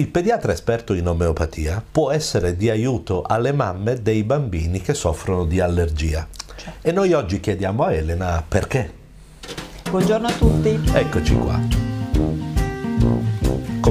Il pediatra esperto in omeopatia può essere di aiuto alle mamme dei bambini che soffrono di allergia. Certo. E noi oggi chiediamo a Elena perché. Buongiorno a tutti. Eccoci qua.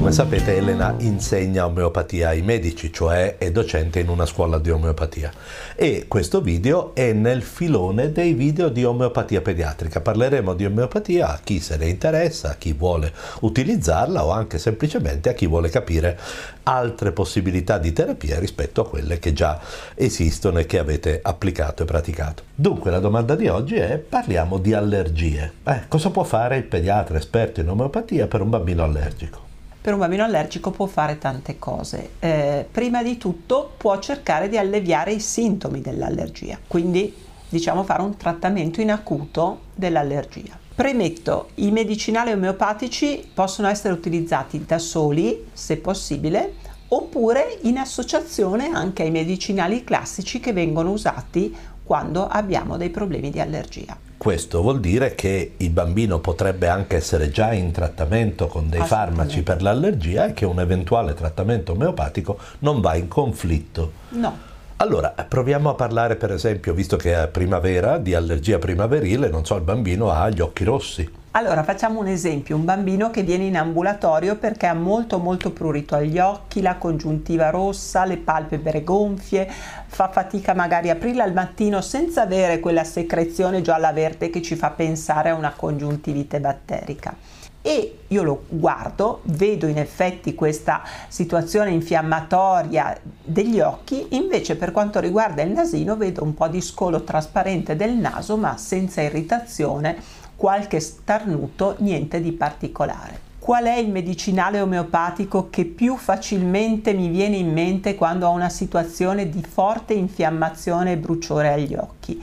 Come sapete Elena insegna omeopatia ai medici, cioè è docente in una scuola di omeopatia. E questo video è nel filone dei video di omeopatia pediatrica. Parleremo di omeopatia a chi se ne interessa, a chi vuole utilizzarla o anche semplicemente a chi vuole capire altre possibilità di terapia rispetto a quelle che già esistono e che avete applicato e praticato. Dunque la domanda di oggi è parliamo di allergie. Eh, cosa può fare il pediatra esperto in omeopatia per un bambino allergico? Per un bambino allergico può fare tante cose. Eh, prima di tutto può cercare di alleviare i sintomi dell'allergia, quindi diciamo fare un trattamento in acuto dell'allergia. Premetto, i medicinali omeopatici possono essere utilizzati da soli, se possibile, oppure in associazione anche ai medicinali classici che vengono usati quando abbiamo dei problemi di allergia. Questo vuol dire che il bambino potrebbe anche essere già in trattamento con dei farmaci per l'allergia e che un eventuale trattamento omeopatico non va in conflitto. No. Allora, proviamo a parlare per esempio, visto che è primavera, di allergia primaverile, non so, il bambino ha gli occhi rossi. Allora, facciamo un esempio, un bambino che viene in ambulatorio perché ha molto molto prurito agli occhi, la congiuntiva rossa, le palpebre gonfie, fa fatica magari a aprirla al mattino senza avere quella secrezione gialla verde che ci fa pensare a una congiuntivite batterica e io lo guardo, vedo in effetti questa situazione infiammatoria degli occhi, invece per quanto riguarda il nasino vedo un po' di scolo trasparente del naso ma senza irritazione qualche starnuto, niente di particolare. Qual è il medicinale omeopatico che più facilmente mi viene in mente quando ho una situazione di forte infiammazione e bruciore agli occhi?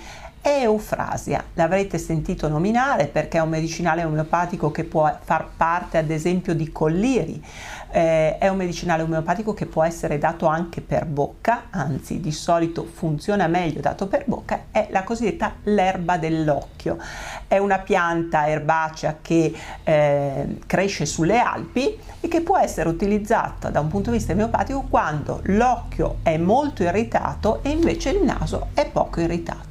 Eufrasia, l'avrete sentito nominare perché è un medicinale omeopatico che può far parte ad esempio di colliri, eh, è un medicinale omeopatico che può essere dato anche per bocca, anzi di solito funziona meglio dato per bocca, è la cosiddetta l'erba dell'occhio. È una pianta erbacea che eh, cresce sulle Alpi e che può essere utilizzata da un punto di vista omeopatico quando l'occhio è molto irritato e invece il naso è poco irritato.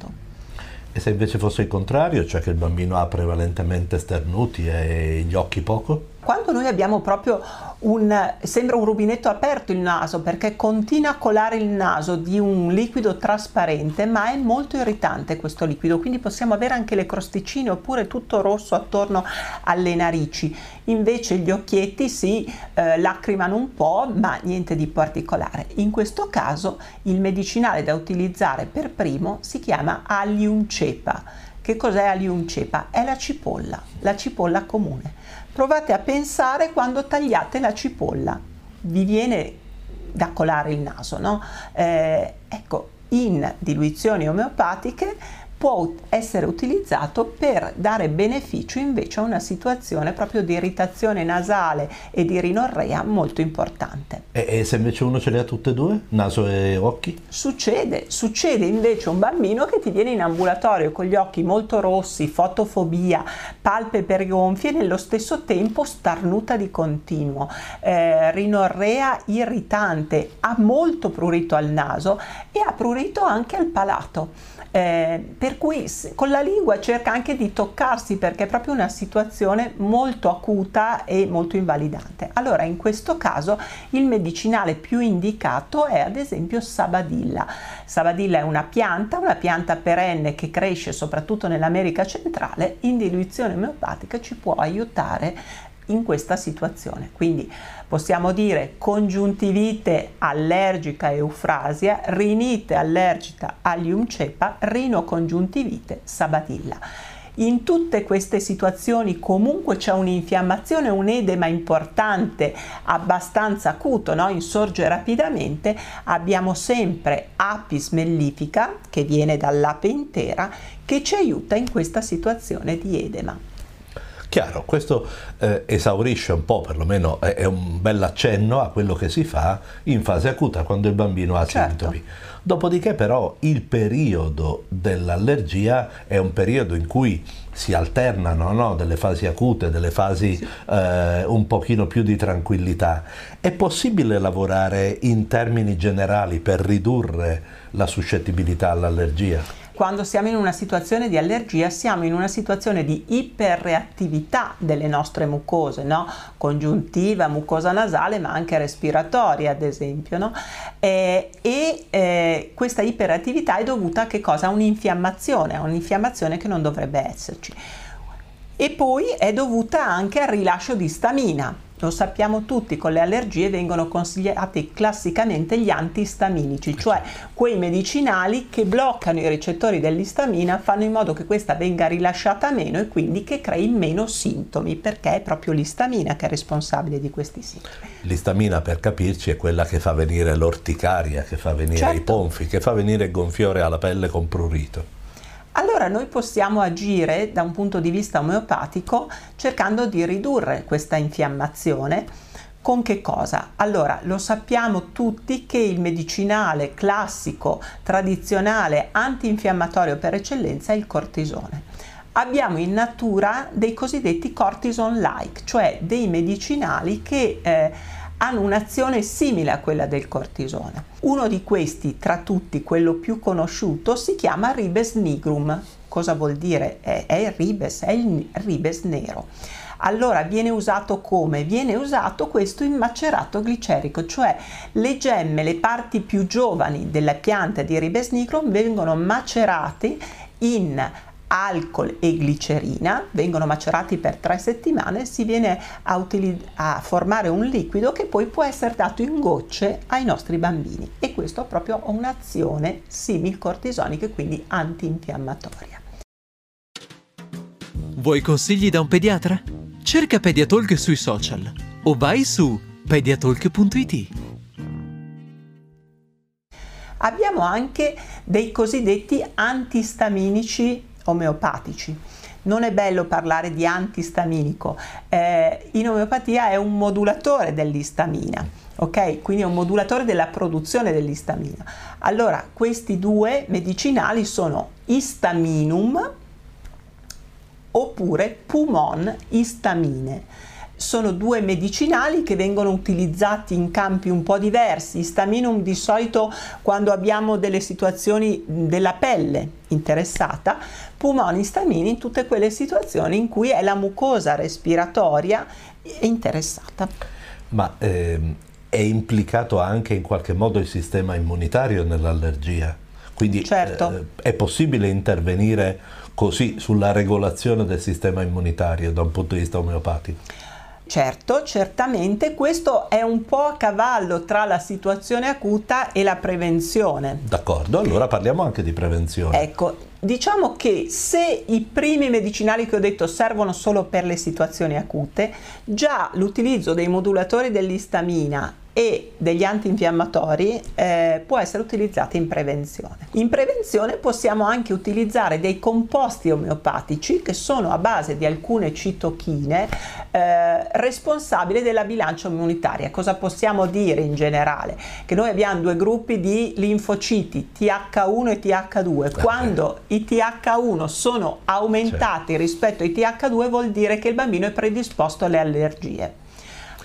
E se invece fosse il contrario, cioè che il bambino ha prevalentemente sternuti e gli occhi poco? quando noi abbiamo proprio un, sembra un rubinetto aperto il naso perché continua a colare il naso di un liquido trasparente ma è molto irritante questo liquido quindi possiamo avere anche le crosticine oppure tutto rosso attorno alle narici. Invece gli occhietti si eh, lacrimano un po' ma niente di particolare. In questo caso il medicinale da utilizzare per primo si chiama Allium cepa che cos'è Allium cepa? È la cipolla, la cipolla comune. Provate a pensare quando tagliate la cipolla, vi viene da colare il naso, no? Eh, ecco, in diluizioni omeopatiche può essere utilizzato per dare beneficio invece a una situazione proprio di irritazione nasale e di rinorrea molto importante. E, e, se invece uno ce le ha tutte e due, naso e occhi? Succede, succede invece un bambino che ti viene in ambulatorio con gli occhi molto rossi, fotofobia, palpebre gonfie e nello stesso tempo starnuta di continuo, eh, rinorrea irritante, ha molto prurito al naso e ha prurito anche al palato. Eh, per cui con la lingua cerca anche di toccarsi perché è proprio una situazione molto acuta e molto invalidante. Allora in questo caso il medicinale più indicato è ad esempio Sabadilla. Sabadilla è una pianta, una pianta perenne che cresce soprattutto nell'America centrale, in diluizione omeopatica ci può aiutare in questa situazione. Quindi possiamo dire congiuntivite allergica eufrasia, rinite allergica allium cepa, rinocongiuntivite sabatilla. In tutte queste situazioni comunque c'è un'infiammazione, un edema importante, abbastanza acuto, no? insorge rapidamente, abbiamo sempre apis mellifica, che viene dall'ape intera, che ci aiuta in questa situazione di edema. Chiaro, questo eh, esaurisce un po', perlomeno è, è un bel accenno a quello che si fa in fase acuta quando il bambino ha certo. sintomi. Dopodiché però il periodo dell'allergia è un periodo in cui si alternano no? delle fasi acute, delle fasi sì. eh, un pochino più di tranquillità. È possibile lavorare in termini generali per ridurre la suscettibilità all'allergia? Quando siamo in una situazione di allergia siamo in una situazione di iperreattività delle nostre mucose, no? congiuntiva, mucosa nasale, ma anche respiratoria, ad esempio. No? Eh, e eh, questa iperreattività è dovuta a che cosa? A un'infiammazione, a un'infiammazione che non dovrebbe esserci. E poi è dovuta anche al rilascio di stamina lo sappiamo tutti, con le allergie vengono consigliati classicamente gli antistaminici, cioè quei medicinali che bloccano i recettori dell'istamina, fanno in modo che questa venga rilasciata meno e quindi che crei meno sintomi, perché è proprio l'istamina che è responsabile di questi sintomi. L'istamina, per capirci, è quella che fa venire l'orticaria, che fa venire certo. i ponfi, che fa venire il gonfiore alla pelle con prurito allora noi possiamo agire da un punto di vista omeopatico cercando di ridurre questa infiammazione. Con che cosa? Allora, lo sappiamo tutti che il medicinale classico, tradizionale, antinfiammatorio per eccellenza è il cortisone. Abbiamo in natura dei cosiddetti cortison-like, cioè dei medicinali che eh, hanno un'azione simile a quella del cortisone. Uno di questi, tra tutti quello più conosciuto, si chiama ribes nigrum. Cosa vuol dire? È, è il ribes, è il ribes nero. Allora viene usato come? Viene usato questo in macerato glicerico, cioè le gemme, le parti più giovani della pianta di ribes nigrum vengono macerate in alcol e glicerina, vengono macerati per tre settimane, si viene a, utili- a, formare un liquido che poi può essere dato in gocce ai nostri bambini e questo ha proprio un'azione simil cortisonica, quindi antinfiammatoria. Vuoi consigli da un pediatra? Cerca Pediatalk sui social o vai su pediatalk.it. Abbiamo anche dei cosiddetti antistaminici omeopatici. Non è bello parlare di antistaminico, eh, in omeopatia è un modulatore dell'istamina, ok? Quindi è un modulatore della produzione dell'istamina. Allora, questi due medicinali sono istaminum oppure pumon istamine sono due medicinali che vengono utilizzati in campi un po' diversi. Staminum di solito quando abbiamo delle situazioni della pelle interessata, pulmoni stamini in tutte quelle situazioni in cui è la mucosa respiratoria interessata. Ma ehm, è implicato anche in qualche modo il sistema immunitario nell'allergia? Quindi certo. eh, è possibile intervenire così sulla regolazione del sistema immunitario da un punto di vista omeopatico? Certo, certamente questo è un po' a cavallo tra la situazione acuta e la prevenzione. D'accordo, allora parliamo anche di prevenzione. Ecco, diciamo che se i primi medicinali che ho detto servono solo per le situazioni acute, già l'utilizzo dei modulatori dell'istamina e degli antinfiammatori eh, può essere utilizzata in prevenzione. In prevenzione possiamo anche utilizzare dei composti omeopatici che sono a base di alcune citochine eh, responsabili della bilancia immunitaria. Cosa possiamo dire in generale? Che noi abbiamo due gruppi di linfociti TH1 e TH2. Quando i TH1 sono aumentati rispetto ai TH2 vuol dire che il bambino è predisposto alle allergie.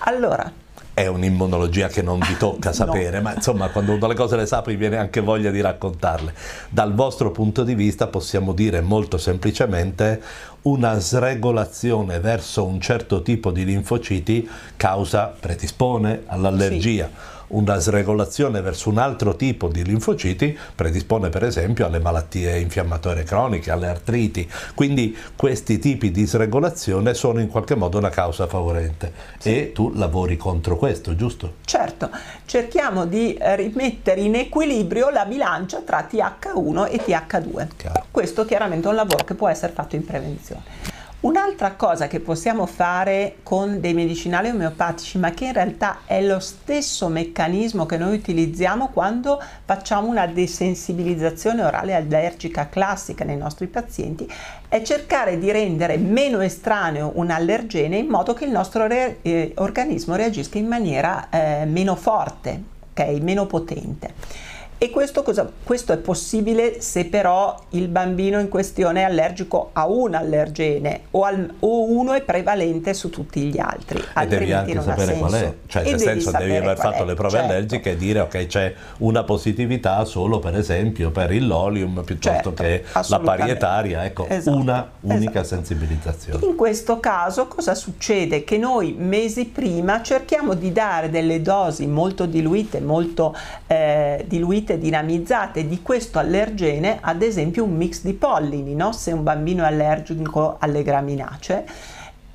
Allora, è un'immunologia che non vi tocca sapere, no. ma insomma quando uno le cose le sa viene anche voglia di raccontarle. Dal vostro punto di vista possiamo dire molto semplicemente una sregolazione verso un certo tipo di linfociti causa, predispone all'allergia. Sì una sregolazione verso un altro tipo di linfociti predispone per esempio alle malattie infiammatorie croniche, alle artriti, quindi questi tipi di sregolazione sono in qualche modo una causa favorente sì. e tu lavori contro questo, giusto? Certo, cerchiamo di rimettere in equilibrio la bilancia tra TH1 e TH2. Chiaro. Questo chiaramente è un lavoro che può essere fatto in prevenzione. Un'altra cosa che possiamo fare con dei medicinali omeopatici, ma che in realtà è lo stesso meccanismo che noi utilizziamo quando facciamo una desensibilizzazione orale allergica classica nei nostri pazienti, è cercare di rendere meno estraneo un allergene in modo che il nostro re- eh, organismo reagisca in maniera eh, meno forte, okay? meno potente. E questo, cosa, questo, è possibile se però il bambino in questione è allergico a un allergene o, al, o uno è prevalente su tutti gli altri. E devi anche sapere qual è, cioè nel senso devi aver fatto è, le prove certo. allergiche e dire ok c'è una positività solo per esempio per il lolium piuttosto certo, che la parietaria, ecco esatto, una unica esatto. sensibilizzazione. In questo caso cosa succede? Che noi mesi prima cerchiamo di dare delle dosi molto diluite, molto eh, diluite diluite, dinamizzate di questo allergene, ad esempio un mix di pollini, no? se un bambino è allergico alle graminacee,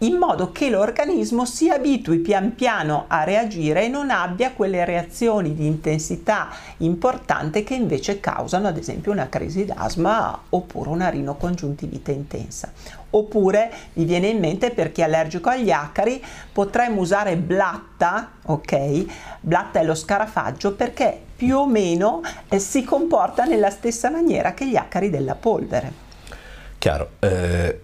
in modo che l'organismo si abitui pian piano a reagire e non abbia quelle reazioni di intensità importante che invece causano ad esempio una crisi d'asma oppure una rinocongiuntivite intensa. Oppure mi viene in mente per chi è allergico agli acari potremmo usare blatta, ok? Blatta è lo scarafaggio perché più o meno eh, si comporta nella stessa maniera che gli acari della polvere. Chiaro, eh,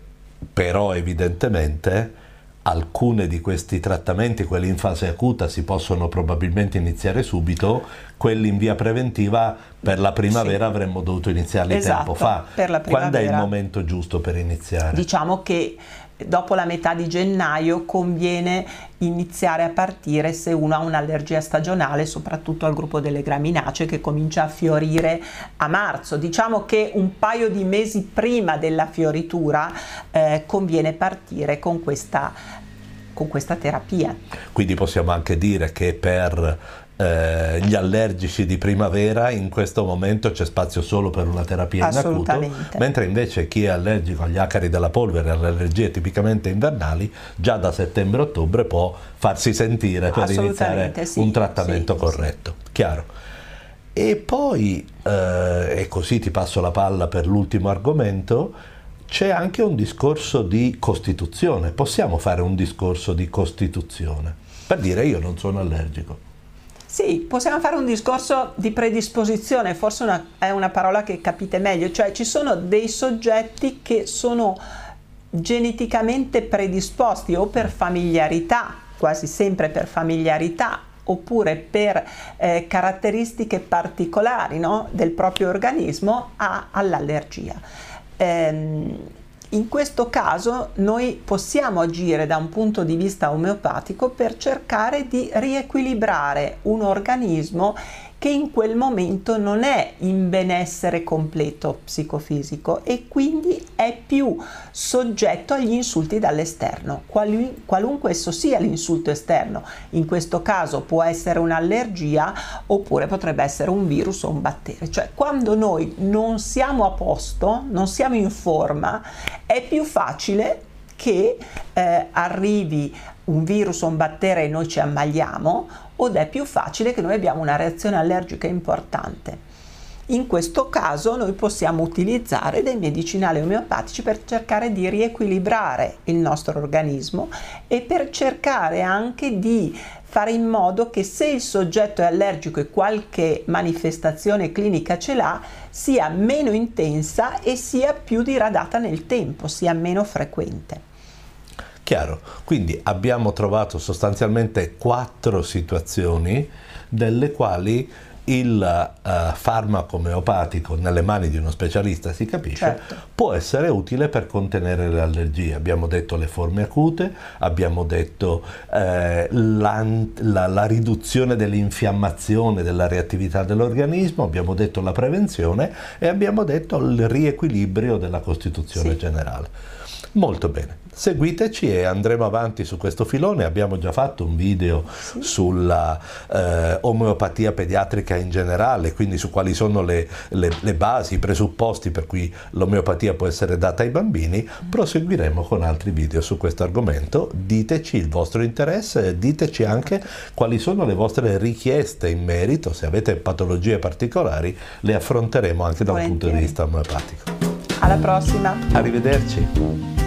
però evidentemente alcuni di questi trattamenti, quelli in fase acuta, si possono probabilmente iniziare subito, quelli in via preventiva per la primavera sì. avremmo dovuto iniziarli esatto, tempo fa. Quando è il momento giusto per iniziare? Diciamo che dopo la metà di gennaio conviene iniziare a partire se uno ha un'allergia stagionale, soprattutto al gruppo delle graminacee che comincia a fiorire a marzo. Diciamo che un paio di mesi prima della fioritura eh, conviene partire con questa, con questa terapia. Quindi possiamo anche dire che per eh, gli allergici di primavera in questo momento c'è spazio solo per una terapia in acuto, mentre invece chi è allergico agli acari della polvere, alle allergie tipicamente invernali, già da settembre-ottobre può farsi sentire per iniziare sì, un trattamento sì, corretto. Sì. Chiaro. E poi, eh, e così ti passo la palla per l'ultimo argomento, c'è anche un discorso di Costituzione. Possiamo fare un discorso di Costituzione per dire io non sono allergico. Sì, possiamo fare un discorso di predisposizione, forse una, è una parola che capite meglio, cioè ci sono dei soggetti che sono geneticamente predisposti o per familiarità, quasi sempre per familiarità, oppure per eh, caratteristiche particolari no, del proprio organismo a, all'allergia. Ehm, in questo caso noi possiamo agire da un punto di vista omeopatico per cercare di riequilibrare un organismo che in quel momento non è in benessere completo psicofisico e quindi è più soggetto agli insulti dall'esterno, qualunque esso sia l'insulto esterno. In questo caso può essere un'allergia oppure potrebbe essere un virus o un batterio. Cioè quando noi non siamo a posto, non siamo in forma, è più facile che eh, arrivi un virus o un batterio e noi ci ammaliamo od è più facile che noi abbiamo una reazione allergica importante. In questo caso noi possiamo utilizzare dei medicinali omeopatici per cercare di riequilibrare il nostro organismo e per cercare anche di fare in modo che se il soggetto è allergico e qualche manifestazione clinica ce l'ha, sia meno intensa e sia più diradata nel tempo, sia meno frequente. Chiaro, quindi abbiamo trovato sostanzialmente quattro situazioni delle quali il uh, farmaco omeopatico nelle mani di uno specialista, si capisce, certo. può essere utile per contenere le allergie. Abbiamo detto le forme acute, abbiamo detto eh, la, la, riduzione dell'infiammazione, della reattività dell'organismo, abbiamo detto la prevenzione e abbiamo detto il riequilibrio della costituzione sì. generale. Molto bene, seguiteci e andremo avanti su questo filone. Abbiamo già fatto un video sì. sulla eh, omeopatia pediatrica in generale, quindi su quali sono le, le, le, basi, i presupposti per cui l'omeopatia può essere data ai bambini. Proseguiremo con altri video su questo argomento. Diteci il vostro interesse diteci anche quali sono le vostre richieste in merito. Se avete patologie particolari, le affronteremo anche da un punto di vista omeopatico. Alla prossima. Arrivederci.